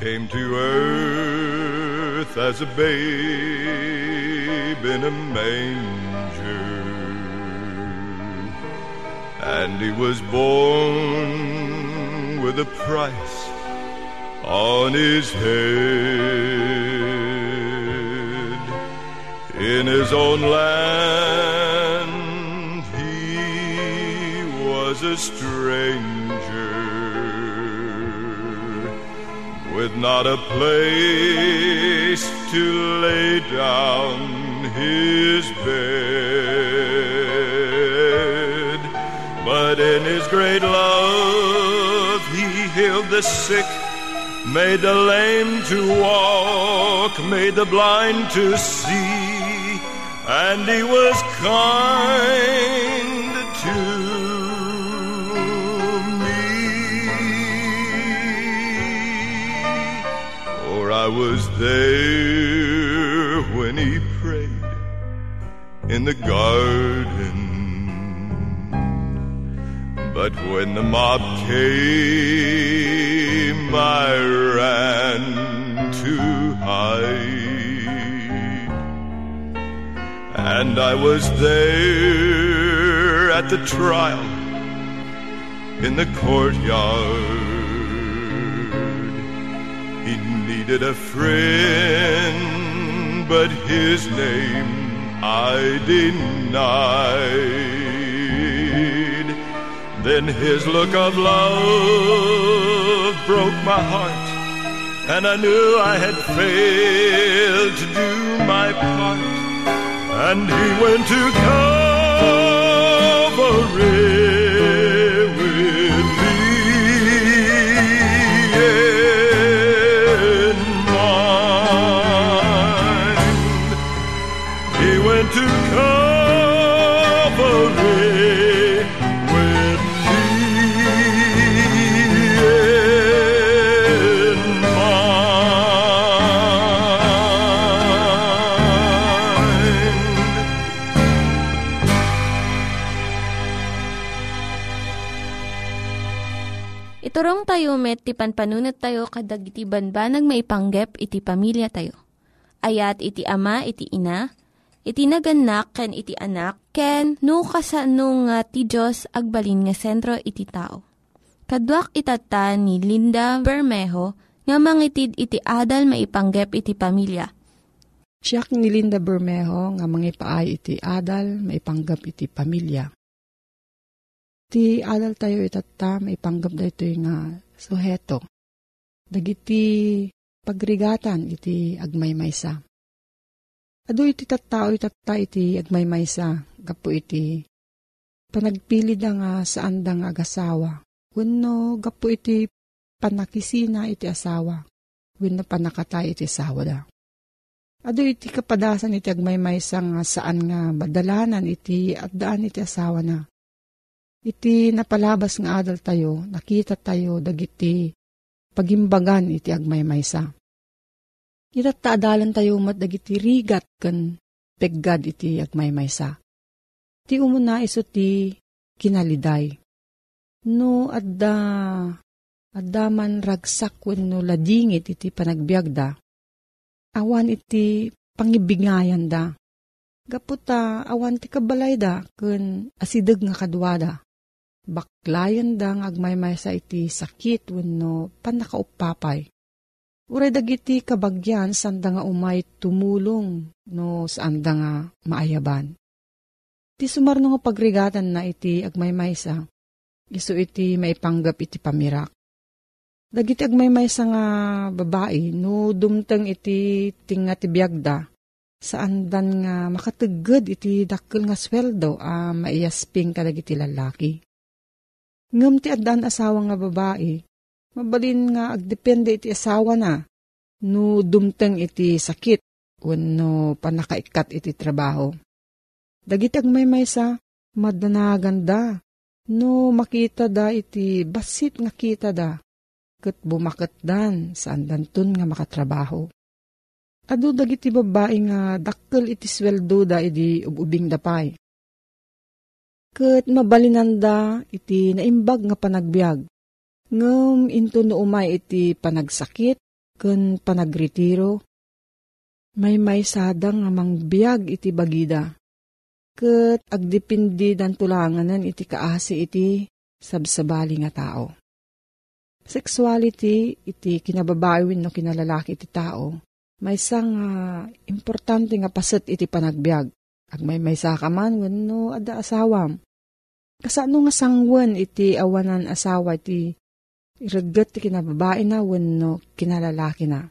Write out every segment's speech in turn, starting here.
Came to earth as a babe in a manger. And he was born with a price on his head. In his own land he was a stranger with not a place to lay down his bed. But in his great love, he healed the sick, made the lame to walk, made the blind to see, and he was kind was there when he prayed in the garden. But when the mob came, I ran to hide. And I was there at the trial in the courtyard. Needed a friend, but his name I denied. Then his look of love broke my heart, and I knew I had failed to do my part. And he went to Calvary panpanunat tayo kadag iti banbanag maipanggep iti pamilya tayo. Ayat iti ama, iti ina, iti naganak, ken iti anak, ken no, kasano nga ti Diyos agbalin nga sentro iti tao. Kaduak itata ni Linda Bermejo nga mangitid iti adal maipanggep iti pamilya. Siya ni Linda Bermejo nga mangipaay iti adal maipanggep iti pamilya. Ti adal tayo itata, maipanggap da ito nga suheto. Dagiti pagrigatan iti agmaymaysa. Ado iti tattao itata iti agmaymaysa, gapo iti panagpili da nga saan da nga agasawa. Wano gapo iti panakisina iti asawa. Wano panakatay iti asawa da. Ado iti kapadasan iti agmaymaysa nga saan nga badalanan iti at daan iti asawa na Iti napalabas nga adal tayo, nakita tayo dagiti pagimbagan iti agmaymaysa. Ita taadalan tayo mat dagiti rigat kan peggad iti agmaymaysa. Ti umuna iso ti kinaliday. No adda adda man ragsak wenno ladingit iti panagbiagda. Awan iti pangibigayan da. Gaputa awan ti kabalay da kun asideg nga kadwada baklayan da nga agmaymay sa iti sakit wenno panakaupapay. Uray dagiti kabagyan sanda nga umay tumulong no saan da nga maayaban. Ti sumarno nga pagrigatan na iti agmaymaysa, iso iti maipanggap iti pamirak. Dagiti agmaymaysa nga babae, no dumteng iti tinga ti biyagda, saan dan nga makatagod iti dakkel nga sweldo a ah, maiyasping kadagiti lalaki. Ngam ti addan asawa nga babae, mabalin nga agdepende iti asawa na, no dumteng iti sakit, wano panakaikat iti trabaho. Dagiti may maysa, madanaganda, no makita da iti basit nga kita da, kat bumakat dan saan danton nga makatrabaho. Ado dagiti babae nga dakkel iti sweldo da iti ububing dapay. Kat mabalinanda iti naimbag nga panagbiag. Ngam into no umay iti panagsakit, ken panagretiro. May may sadang nga mangbiag iti bagida. Kat agdipindi dan tulanganan iti kaasi iti sabsabali nga tao. Sexuality iti kinababaywin no kinalalaki iti tao. May isang uh, importante nga paset iti panagbiag Ag may sakaman, wano ada asawam. Kasano nga sangwan iti awanan asawa iti iragat ti kinababae na wano kinalalaki na.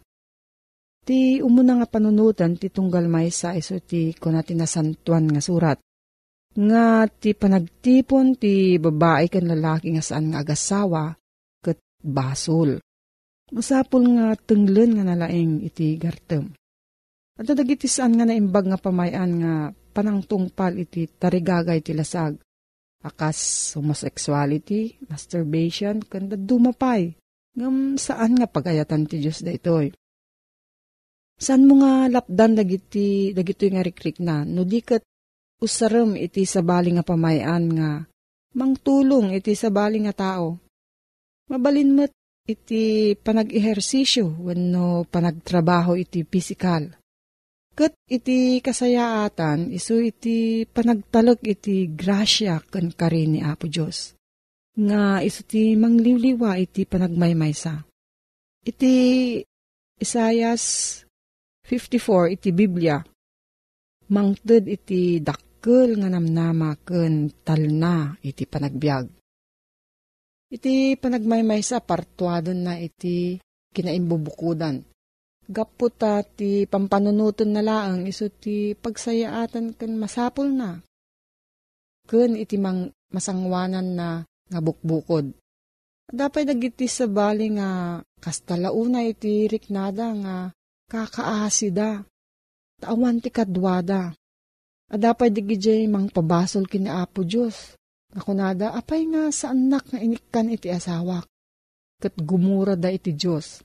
Ti umuna nga panunutan ti tunggal may sa iso ti kunati nasantuan nga surat. Nga ti panagtipon ti babae kan lalaki nga saan nga agasawa kat basol. Masapol nga tenglen nga nalaing iti gartem. At dagiti saan nga naimbag nga pamayan nga panang tungpal iti tarigagay ti lasag. Akas homosexuality, masturbation, kanda dumapay. Ngam saan nga pagayatan ti Diyos da itoy. Saan mo nga lapdan dagiti, dagito nga rikrik na, no di kat usarem iti sabali nga pamayan nga, mangtulong iti sabali nga tao. Mabalin mo't iti panag-ehersisyo, wano panagtrabaho iti physical. Kat iti kasayaatan, iso iti panagtalog iti grasya kan kari ni Apo Diyos. Nga iso ti mangliwliwa iti panagmaymaysa. Iti Isayas 54 iti Biblia. Mangted iti dakkel nga namnama ken talna iti panagbiag. Iti panagmaymaysa partuadon na iti kinaimbubukudan gaputa ti pampanunuton na laang iso ti pagsayaatan kan masapol na. Kun iti mang masangwanan na nga bukbukod. Dapat dagiti sa bali nga kastalauna iti riknada nga kakaasida. Tawan ti kadwada. Adapay digijay mang pabasol kina Apo Diyos. Nga kunada, apay nga sa anak nga inikan iti asawak. Kat gumura da iti Diyos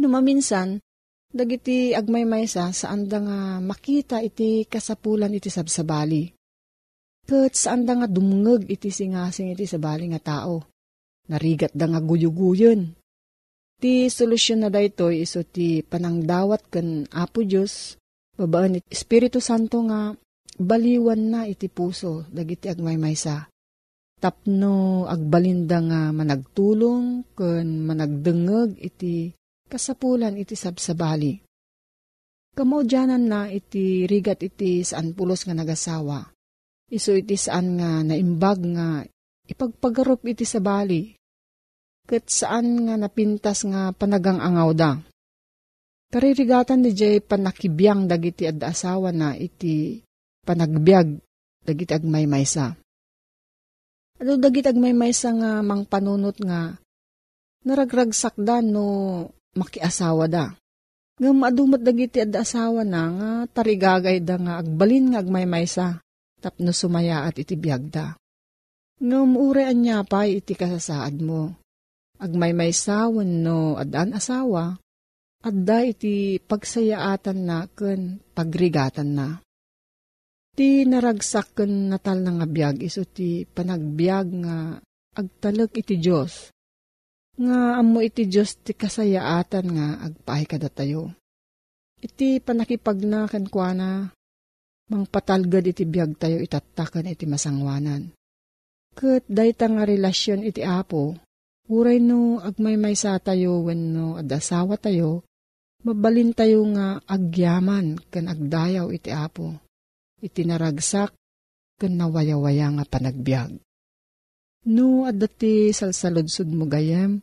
Numaminsan, dagiti agmaymaysa saan da nga makita iti kasapulan iti sabsabali. Kat saan da nga dumngeg iti singasing iti sabali nga tao. narigat da nga guyuguyon. Ti solusyon na daytoy iso ti panangdawat ken Apo Dios babaan ni Espiritu Santo nga baliwan na iti puso dagiti agmaymaysa. Tapno agbalinda nga managtulong ken managdengeg iti kasapulan iti sabsabali. Kamodyanan na iti rigat iti saan pulos nga nagasawa. Iso iti saan nga naimbag nga ipagpagarup iti sabali ket saan nga napintas nga panagang angaw da. Karirigatan di jay panakibiyang dagiti adda asawa na iti panagbiag dagiti agmaymaysa. Ano dagiti agmaymaysa nga mang panunot nga naragragsak da no makiasawa da. Nga maadumot dagiti adda asawa na nga tarigagay da nga agbalin nga agmaymaysa tapno sumaya at iti biag da. Nga umuure anya pa iti kasasaad mo agmaymaysawan no adan asawa, adda iti pagsayaatan na ken pagrigatan na. Ti naragsak ken natal nga biyag iso ti panagbiag nga agtalek iti Diyos. Nga amo iti Diyos ti kasayaatan nga agpaay kada tayo. Iti panakipagna ken kuana, mangpatalgad iti biyag tayo itatakan iti masangwanan. Kat dayta nga relasyon iti apo, Uray no agmaymay sa tayo when no adasawa tayo, mabalin tayo nga agyaman kan agdayaw iti apo. Iti naragsak kan nawayawaya nga panagbiag. No adati salsaludsud mo gayem,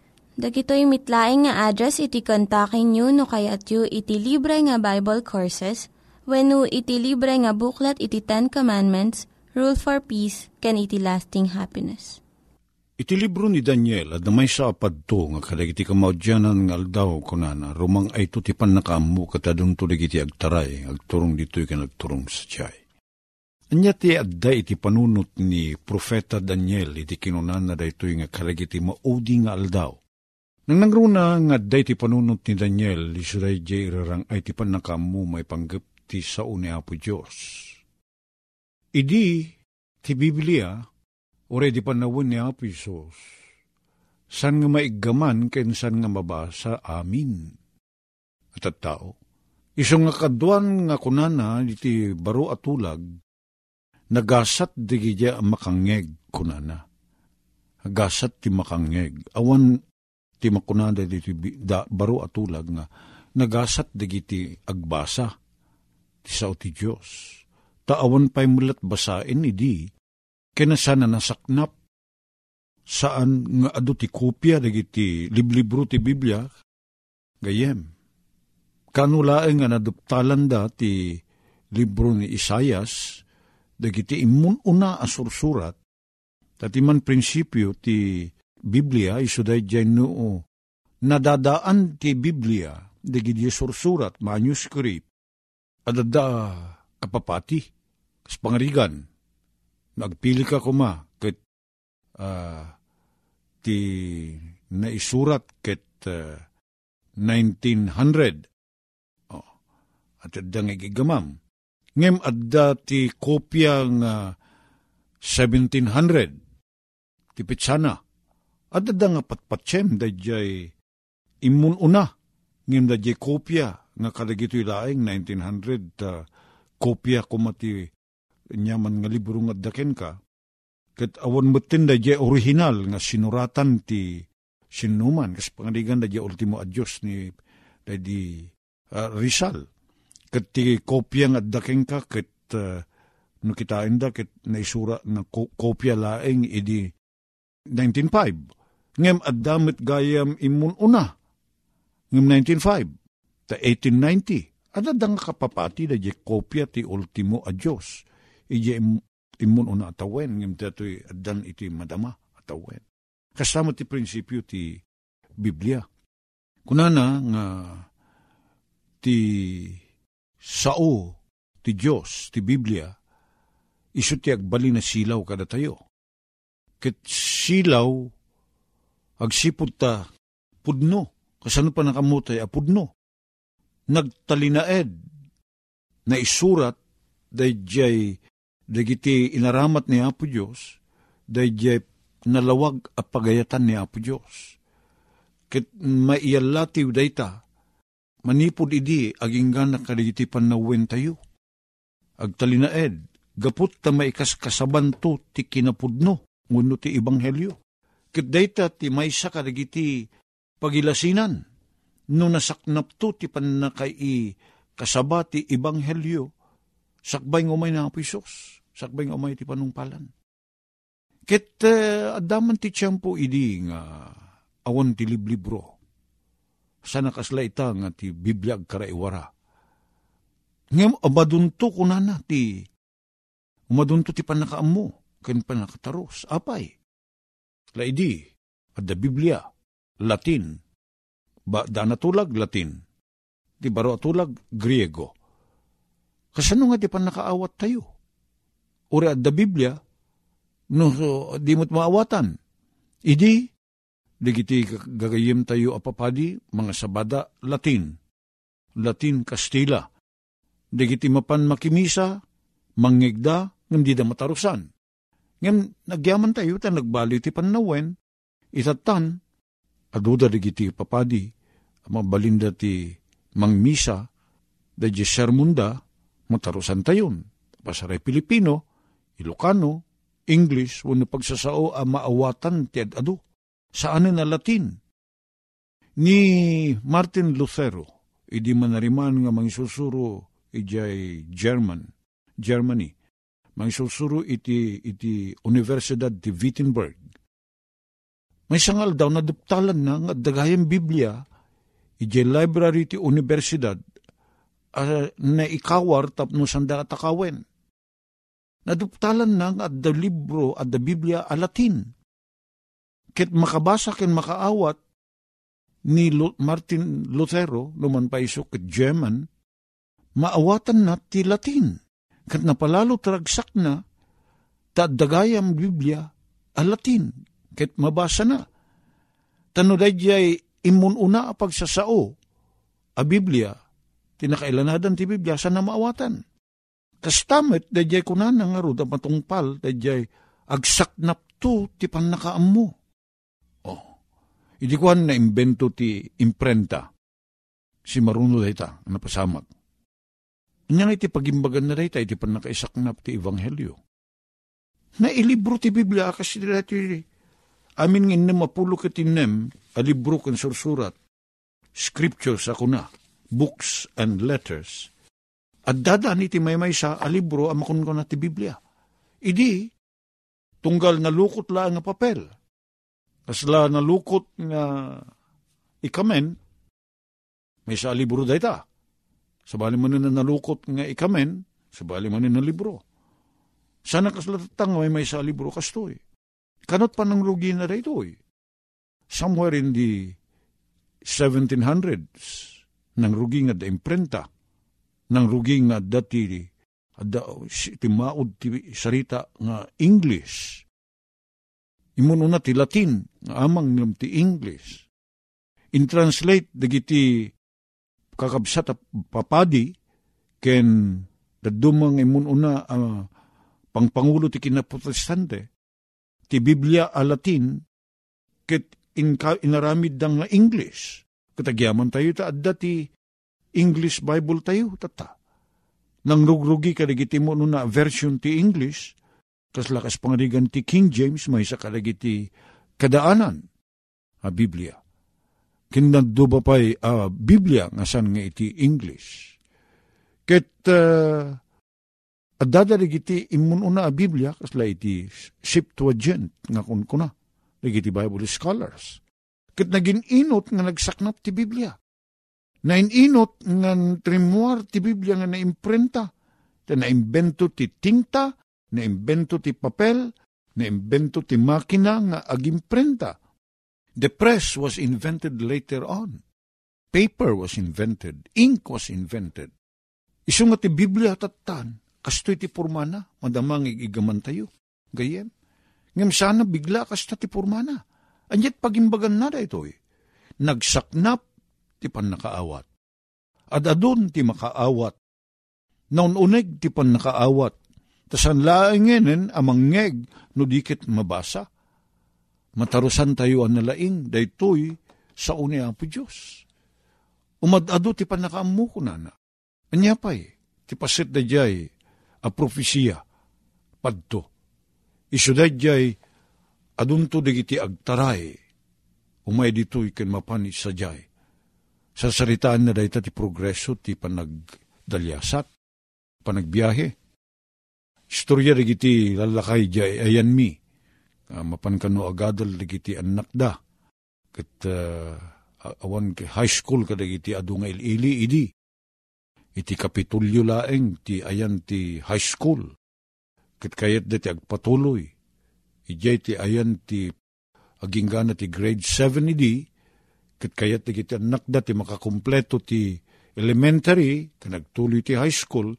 Dagitoy mitlaing nga address iti kontakin nyo no kayat yu iti libre nga Bible Courses when iti libre nga buklat iti Ten Commandments, Rule for Peace, can iti lasting happiness. Iti libro ni Daniel, at may sa apadto nga kadagiti kamaudyanan nga aldaw kunana, rumang ay tutipan na kaamu katadong tulig iti agtaray, agturong dito'y ka nagturong sa tiyay. Anya ti adda iti panunot ni Profeta Daniel iti kinunan na daytoy nga kadagiti maudi nga aldaw. Nang nangruna nga adda iti panunot ni Daniel, isuray jay irarang ay ti panakamu may panggap ti sao ni Apo Diyos. Idi, ti Biblia, Ure di panawin ni Apisos, san nga maigaman ken san nga mabasa amin. At at tao, iso nga kaduan nga kunana iti baro atulag, nagasat di gidya makangeg kunana. Nagasat ti makangeg. Awan ti makunada diti da, baro atulag nga, nagasat di giti agbasa, ti sao ti Diyos. Taawan pa'y mulat basain idi, Kinasana nasaknap saan nga adu ti kopya dagiti liblibro ti Biblia gayem. Kanulaeng nga naduptalan da ti libro ni Isayas dagiti imun una asursurat tati man prinsipyo ti Biblia isuday dyan noo nadadaan ti Biblia dagiti sursurat manuscript adada kapapati kas pangarigan Nagpili ka kuma, ket uh, ti naisurat ket uh, 1900. Oh, at adang igigamam. Ngem adda ti kopya nga 1700. Ti pitsana. Adda nga patpatsem da jay imun una. Ngem da jay kopya nga kadagito ilaing 1900 uh, kopya kumati nyaman nga libro nga daken ka, kat awan mutin da jay original nga sinuratan ti sinuman, kas pangaligan da jay ultimo adyos ni da di uh, Rizal. Kat ti kopya nga daking ka, kat uh, no kitain da, kat naisura na ko- kopya laeng idi 1905. Ngem at damit gayam imun una. Ngem 1905. Ta 1890. Ada dang kapapati da je kopya ti ultimo a Diyos. Ije im, imun una atawen. Ngem tatoy adan iti madama atawen. Kasama ti prinsipyo ti Biblia. Kunana nga ti sao ti Diyos, ti Biblia, iso ti agbali na silaw kada tayo. Ket silaw, agsipod ta, pudno, kasano pa nakamutay, a pudno. Nagtalinaed, na isurat, dayjay, dagiti inaramat ni Apo Diyos, dayjay nalawag a pagayatan ni Apo Diyos. Ket maiyalatiw dayta, manipod idi aginggan na kadigiti panawen tayo. Agtalinaed, gaput ta maikas kasabanto ti kinapudno, nguno ti ibanghelyo. Ket dayta ti maysa kadigiti pagilasinan, no nasaknap to ti panakay kasaba ti ibanghelyo, sakbay ngumay na apisos, sakbay ngumay ti panungpalan. Ket uh, adaman ti tiyempo idi nga awan ti liblibro. Sa nakasla ita nga ti Biblia karaiwara. Ngem abadunto kunana ti umadunto ti panakaammo ken panakataros. Apay. Laidi, adda Biblia, Latin, ba dana tulag Latin, ti baro tulag Griego. Kasano nga ti panakaawat tayo? Uri adda Biblia, no so, di mo't maawatan. Idi, digiti gagayim tayo apapadi, mga sabada, Latin. Latin, Kastila. Digiti mapan makimisa, mangigda, hindi da matarusan. Ngam, nagyaman tayo, ta nagbali ti panawen, itatan, aduda digiti papadi, mabalinda ti mangmisa, da di sermunda, matarusan tayon. Pasaray Pilipino, Ilocano, English, wano pagsasao a maawatan ti adu. Saan na Latin? Ni Martin Lutero, idi manariman nga mangsusuro ijay German, Germany. Mangsusuro iti, iti Universidad ti Wittenberg. May sangal daw na duptalan na nga dagayang Biblia, ijay library ti Universidad, uh, na ikawar tapno sanda atakawen naduptalan nang at the libro at the Biblia a Latin. Kit makabasa ken makaawat ni Martin Lutero, numan pa iso ket German, maawatan na ti Latin. Kat napalalo tragsak na, ta dagayam Biblia a Latin. Ket mabasa na. Tano dayjay imun una a pagsasao, a Biblia, tinakailanadan ti Biblia, sa na maawatan Kastamit, dayjay kunan nga ro, matungpal, dayjay agsaknap to, ti panakaam mo. Oh, idi kuhan na imbento ti imprenta, si maruno dayta, napasamak. Inya iti pagimbagan na dayta, iti panakaisaknap ti Ebanghelyo. Na ilibro ti Biblia, kasi dati, amin ng mapulo katinem, a libro kan sursurat, scriptures ako na, books and letters, at dadan iti may may sa a libro amakon ko na ti Biblia. Idi, tunggal nalukot la nga papel. Kasla nalukot nga ikamen, may sa libro dayta. Sabali man na nalukot nga ikamen, sabali man na libro. Sana kasla tatang may may sa libro kastoy. Kanot pa ng rugi na dayto Somewhere in the 1700s, nang rugi nga da imprenta, nang rugi nga dati ada ti maud ti sarita nga English. Imun una ti Latin nga amang ngam ti English. In translate dagiti kakabsat papadi ken dadumang imun una uh, pangpangulo ti kinaprotestante ti Biblia a Latin ket in, inaramid dang nga English. Katagyaman tayo ta adda ti English Bible tayo, tata. Nang rugrugi ka mo na version ti English, kas lakas pangarigan ti King James, may sa kalagiti kadaanan, a Biblia. Kinaddo ba pa'y uh, Biblia nga san nga iti English. Ket uh, adada iti imun una a Biblia kasla iti Septuagint nga kun kuna. Iti Bible scholars. Ket naging inot nga nagsaknap ti Biblia. Na inot nga trimuar ti Biblia nga naimprenta. Ta naimbento ti tinta, naimbento ti papel, naimbento ti makina nga agimprenta The press was invented later on. Paper was invented. Ink was invented. Isu nga ti Biblia tatan, kastoy ti purmana, madamang igigaman tayo. Gayem. Ngam sana bigla kasta ti purmana. Anyat pagimbagan na ito eh. Nagsaknap ti pan nakaawat. At adon ti makaawat. Naun uneg ti pan nakaawat. Tasan laingenen amang ngeg no dikit mabasa matarusan tayo ang nalaing, daytoy sa uni po Diyos. Umadado ti panakaamu ko na na. Anya pa'y, ti pasit da jay, a profesiya, padto. Isu da jay, adunto digiti agtaray, umay dito'y ken mapanis sa jay. Sa saritaan na dayta ti progreso ti panagdalyasat, panagbiyahe. Istorya digiti lalakay jay ayan mi, uh, mapan kano agadal dagiti anak da. Kat uh, awan ke high school ka dagiti adu nga ilili idi. Iti kapitulyo laeng ti ayan ti high school. Kat kayat dati agpatuloy. Ijay ti ayan ti aging gana ti grade 7 idi. Kat kayat dagiti anak da ti makakumpleto ti elementary, kanagtuloy ti high school,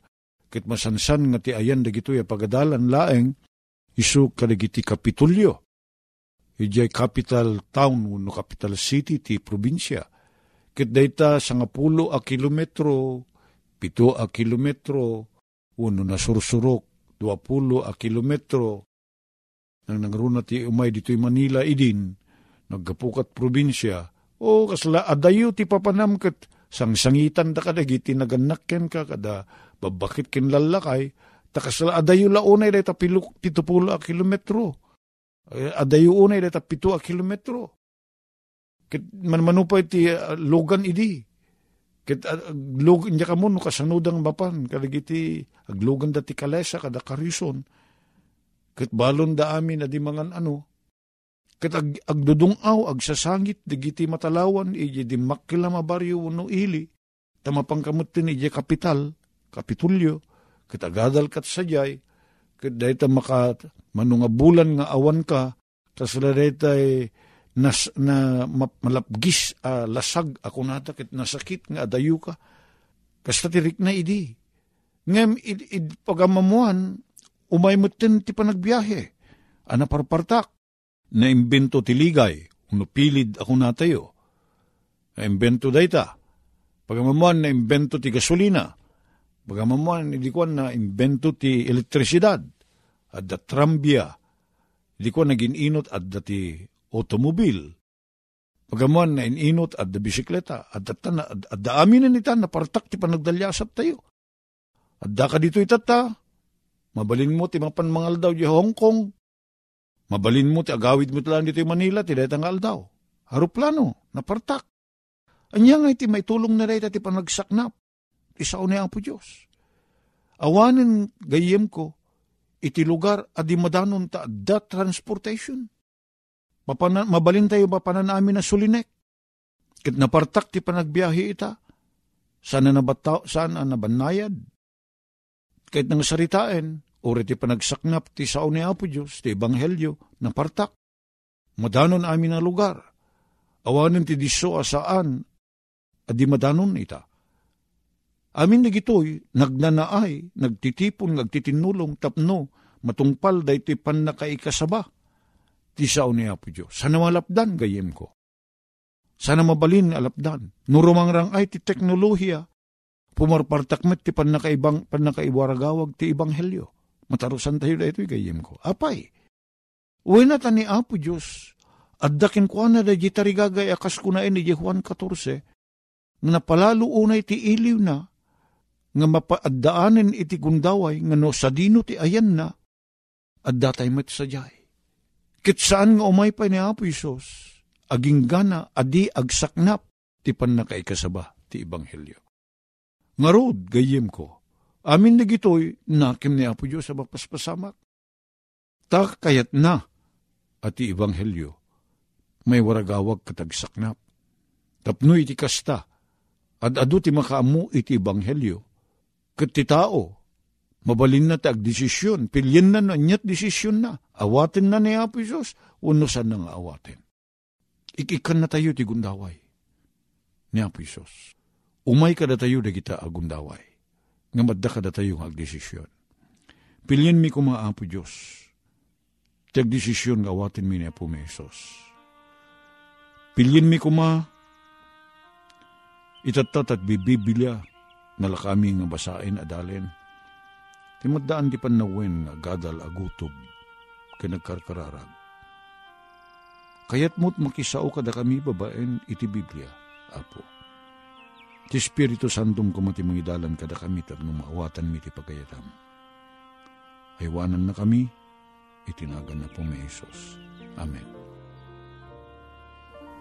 kit masansan nga ti ayan dagito ya pagadalan laeng, isu kadagiti kapitulyo. Ijay capital town no capital city ti probinsya. Ket dayta sa nga pulo a kilometro, pito a kilometro, uno na sursurok, dua pulo a kilometro, nang nangruna ti umay dito'y Manila idin, naggapukat probinsya, o kasla adayo ti papanam ket sangsangitan da kadagiti naganak ken ka kada babakit ken lalakay, Takasala adayo la unay dayta pitupulo a kilometro. Adayo unay dayta pito a kilometro. Kit manmanupay ti uh, logan idi. Kit uh, log nya kamo no kasanudang mapan kadagiti aglogan dati kalesa kada karison. Kit balon da amin adi mangan ano. Kit ag, agdudungaw agsasangit digiti matalawan iji di makila mabaryo no ili. Tamapangkamot tin iji kapital, kapitulyo kitagadal kat sajay, kat dayta maka manunga bulan nga awan ka, tas dayta nas, na malapgis uh, lasag ako nata kit nasakit nga adayu ka. Kasta tirik na idi. Ngem id, id pagamamuan, umay mutin ti panagbiyahe. Ana parpartak. Na imbento ti ligay, uno pilid ako natayo. Na imbento dayta. Pagamamuan na imbento ti gasolina Bagaman hindi ko na imbento ti elektrisidad at da trambia. Hindi ko naging inot at da ti automobil. Bagaman na inot at da bisikleta at da, at, at da amin na nita na partak ti panagdalyasap tayo. At da ka dito itata, mabalin mo ti mapan mangal daw di Hong Kong. Mabalin mo ti agawid mo talaan dito Manila, ti datangal daw. Haruplano, napartak. Anya nga iti may tulong na rin ti panagsaknap isaw niya po Diyos. Awanin gayem ko, iti lugar adi madanon ta da transportation. Mapana, mabalin tayo mapanan amin na sulinek. Kit napartak ti panagbiyahe ita. Sana nabataw, sana nabanayad. Kahit nang saritain, uri ti panagsaknap ti sao ni Apo Diyos, ti Ebanghelyo, napartak. Madanon amin na lugar. Awanin ti diso asaan, adi madanon ita. Amin nagitoy, nagnanaay, nagtitipon, nagtitinulong, tapno, matungpal da iti pan nakaikasaba. Ti sao ni Apo Diyos. Sana malapdan gayem ko. Sana mabalin alapdan. Nurumangrang ay ti teknolohiya. Pumarpartakmet ti pan nakaibang, pan nakaiwaragawag ti ibanghelyo. Matarusan tayo da ito'y gayem ko. Apay, uwi na ni Apo Diyos. At dakin ko na da jitarigagay akas ko na ni Juan 14. Nga napalalo unay ti iliw na nga mapaadaanen iti gundaway nga no sa dino ti ayan na at datay met sa jay. Kit saan nga umay pa ni Apo Isos, aging gana adi agsaknap ti panakaikasaba ti Ebanghelyo. Ngarod, gayem ko, amin na gitoy nakim ni Apo Diyos sa mapaspasamak. Ta kayat na, at ti Ebanghelyo, may waragawag katagsaknap. Tapno iti kasta, at adu ti makaamu iti Ebanghelyo, ti tao, mabalin na tag desisyon, pilyen na na nyat desisyon na, awatin na ni Apo Diyos, unusan na nga awatin. Ikikan na tayo ti gundaway, ni Apo Diyos umay kada tayo da kita agundaway. Nga madda kada tayo ng agdesisyon. Pilyan mi kumaapo Diyos. Tag desisyon nga awatin mi ni Apo Mesos. Pilyan mi kuma itatat at bibibilya nalakami nga basain adalen. Timaddaan di panawen nga gadal agutob kinagkarkararag. Kayat mo't makisao kada kami babaen iti Biblia, Apo Ti Espiritu Santum kumati mangidalan kada kami tapno maawatan mi ti pagayatam. Aywanan na kami, itinagan na po may. Amen.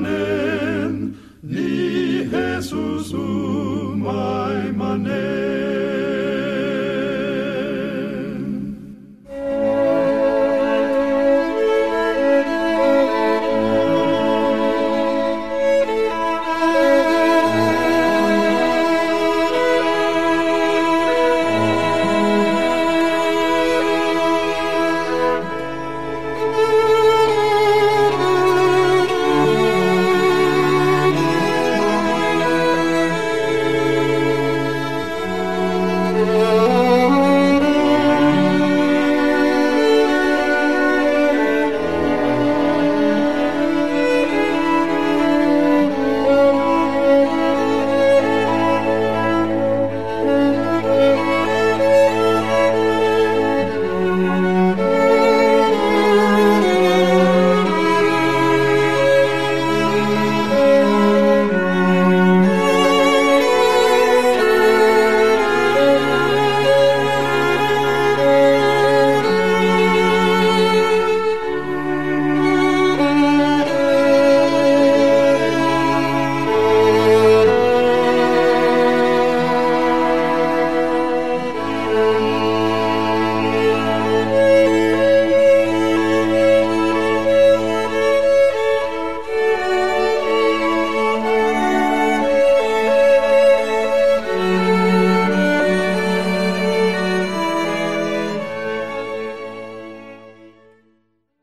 maimanen, ni Jesus, o maimanen.